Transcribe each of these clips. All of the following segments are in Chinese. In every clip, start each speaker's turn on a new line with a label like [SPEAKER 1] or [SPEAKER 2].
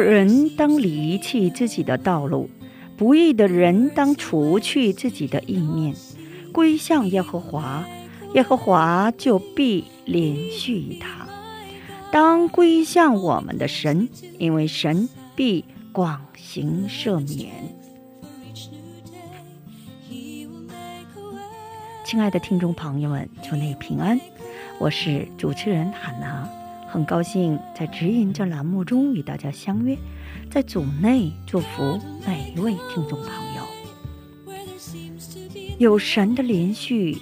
[SPEAKER 1] 人当离弃自己的道路，不义的人当除去自己的意念，归向耶和华，耶和华就必连续他。当归向我们的神，因为神必广行赦免。亲爱的听众朋友们，祝你平安，我是主持人海娜，很高兴在指引这栏目中与大家相约，在组内祝福每一位听众朋友。有神的连续，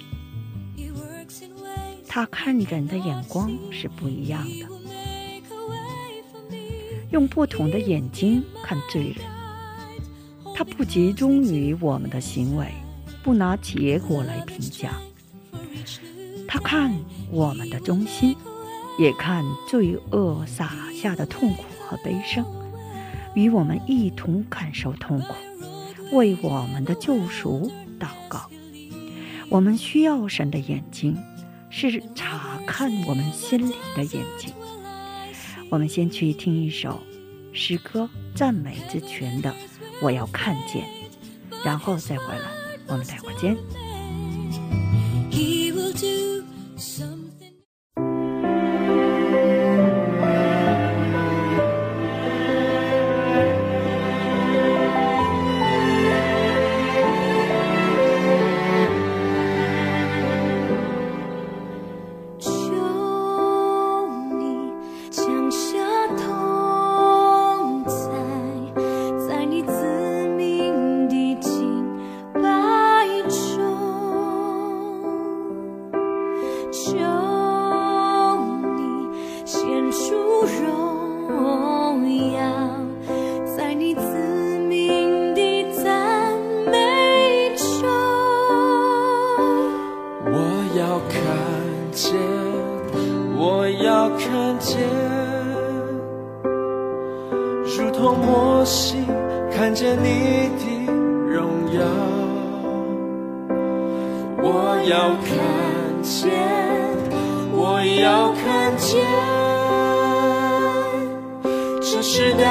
[SPEAKER 1] 他看人的眼光是不一样的，用不同的眼睛看罪人。他不集中于我们的行为，不拿结果来评价，他看我们的忠心，也看罪恶撒下的痛苦和悲伤，与我们一同感受痛苦，为我们的救赎祷告。我们需要神的眼睛，是查看我们心里的眼睛。我们先去听一首诗歌赞美之泉的《我要看见》，然后再回来。我们待会儿见。
[SPEAKER 2] 要看见，这时代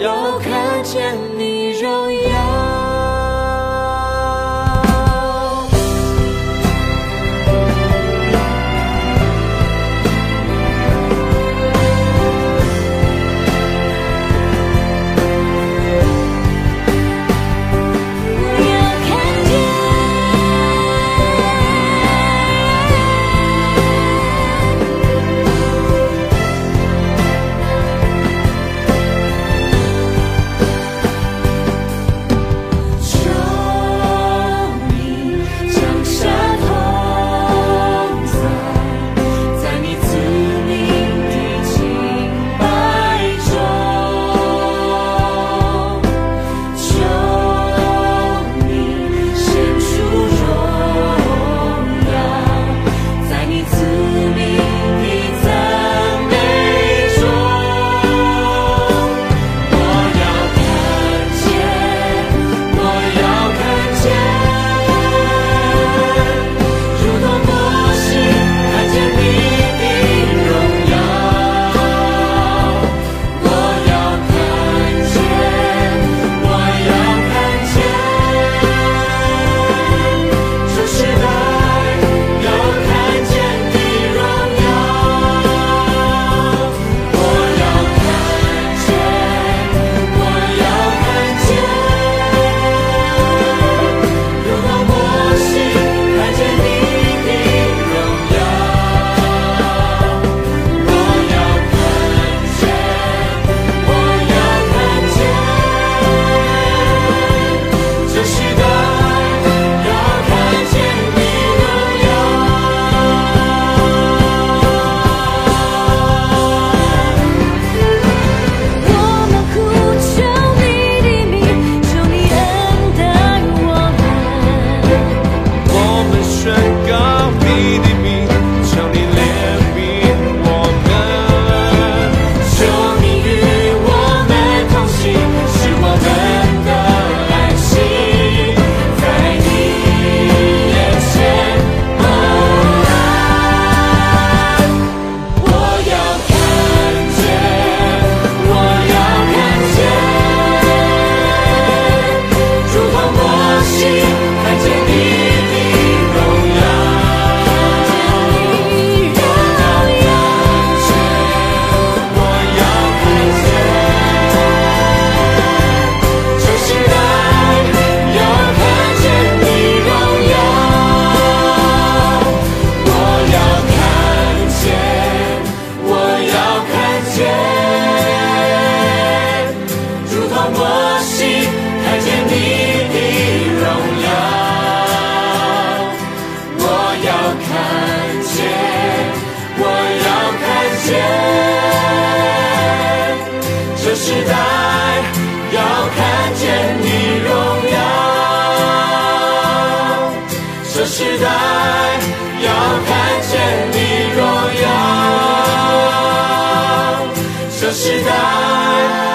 [SPEAKER 2] 要看见你荣耀。时代要看见你荣耀，这时代。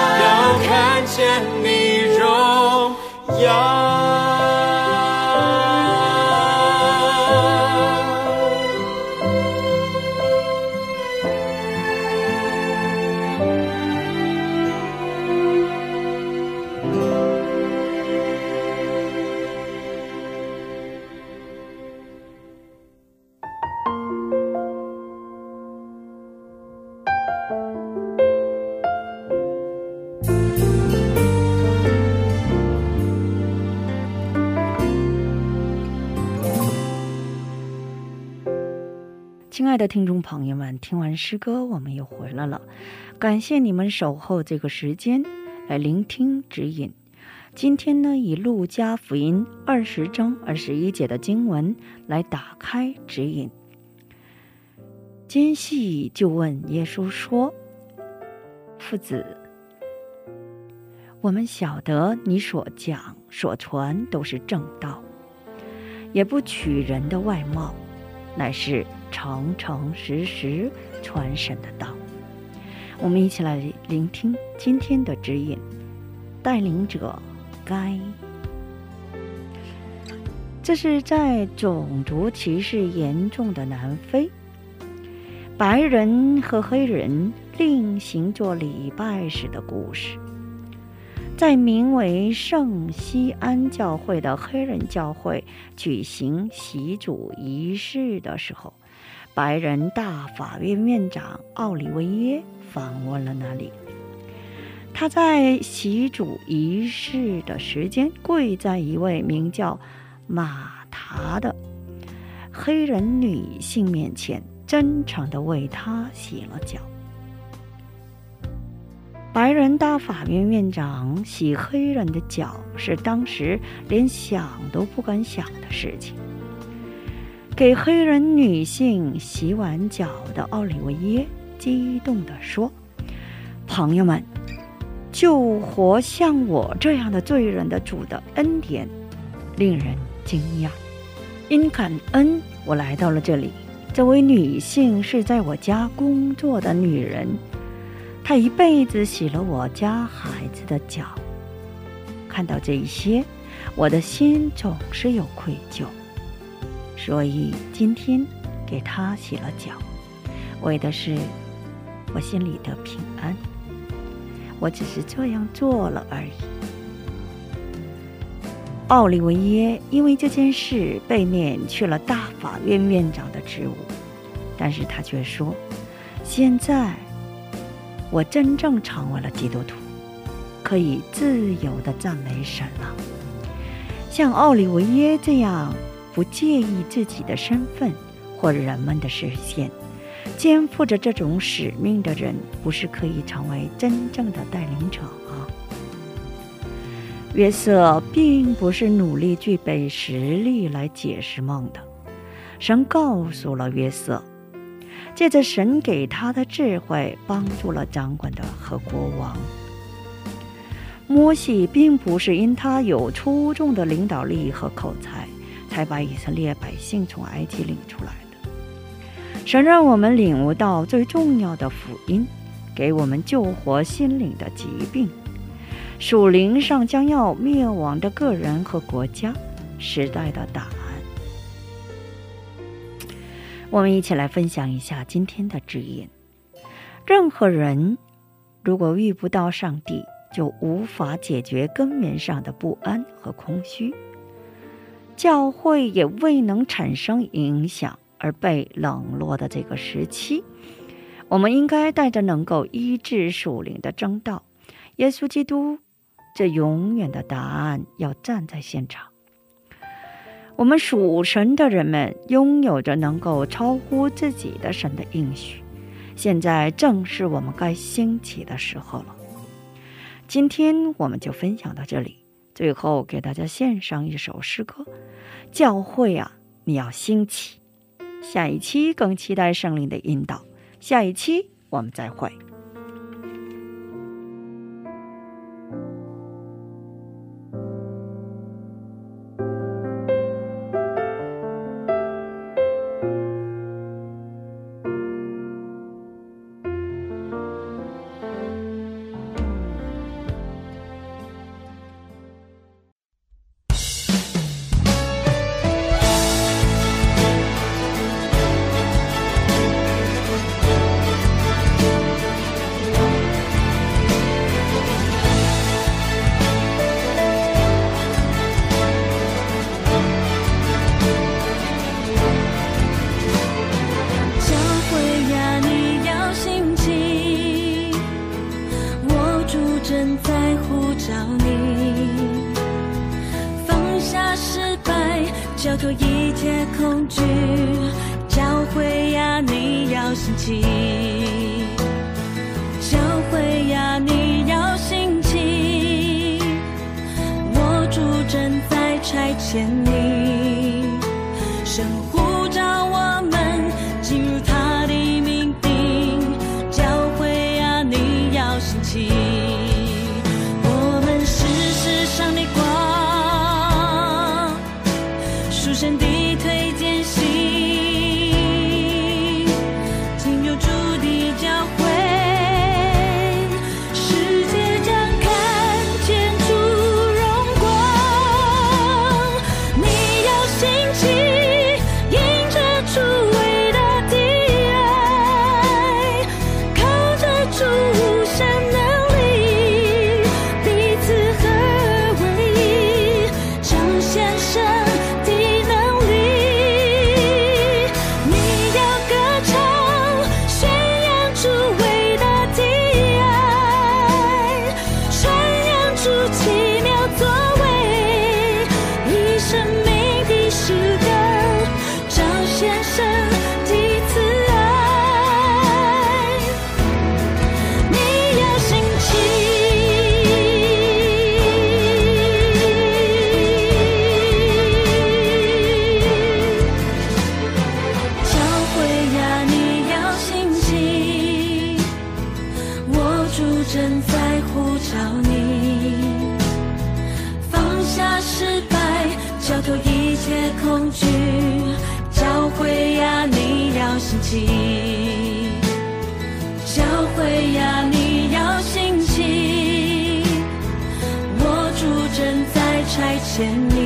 [SPEAKER 1] 爱的听众朋友们，听完诗歌，我们又回来了。感谢你们守候这个时间来聆听指引。今天呢，以路加福音二十章二十一节的经文来打开指引。间隙就问耶稣说：“父子，我们晓得你所讲所传都是正道，也不取人的外貌，乃是。”诚诚实实传神的道，我们一起来聆听今天的指引。带领者该，这是在种族歧视严重的南非，白人和黑人另行做礼拜时的故事。在名为圣西安教会的黑人教会举行习主仪式的时候。白人大法院院长奥利维耶访问了那里。他在洗主仪式的时间，跪在一位名叫马塔的黑人女性面前，真诚地为她洗了脚。白人大法院院长洗黑人的脚，是当时连想都不敢想的事情。给黑人女性洗完脚的奥利维耶激动地说：“朋友们，救活像我这样的罪人的主的恩典，令人惊讶。因感恩，我来到了这里。这位女性是在我家工作的女人，她一辈子洗了我家孩子的脚。看到这一些，我的心总是有愧疚。”所以今天给他洗了脚，为的是我心里的平安。我只是这样做了而已。奥利维耶因为这件事被免去了大法院院长的职务，但是他却说：“现在我真正成为了基督徒，可以自由的赞美神了。”像奥利维耶这样。不介意自己的身份或人们的视线，肩负着这种使命的人，不是可以成为真正的带领者吗？约瑟并不是努力具备实力来解释梦的，神告诉了约瑟，借着神给他的智慧，帮助了掌管的和国王。摩西并不是因他有出众的领导力和口才。才把以色列百姓从埃及领出来的。神让我们领悟到最重要的福音，给我们救活心灵的疾病，属灵上将要灭亡的个人和国家时代的答案。我们一起来分享一下今天的指引：任何人如果遇不到上帝，就无法解决根源上的不安和空虚。教会也未能产生影响而被冷落的这个时期，我们应该带着能够医治属灵的征道，耶稣基督这永远的答案要站在现场。我们属神的人们拥有着能够超乎自己的神的应许，现在正是我们该兴起的时候了。今天我们就分享到这里。最后给大家献上一首诗歌，《教会啊，你要兴起》。下一期更期待圣灵的引导。下一期我们再会。
[SPEAKER 3] 消除一切恐惧，教会呀你要心情，教会呀你要心情。我主正在拆迁里，生活。摆脱一切恐惧，教会呀你要心静，教会呀你要心静，我主正在差遣你。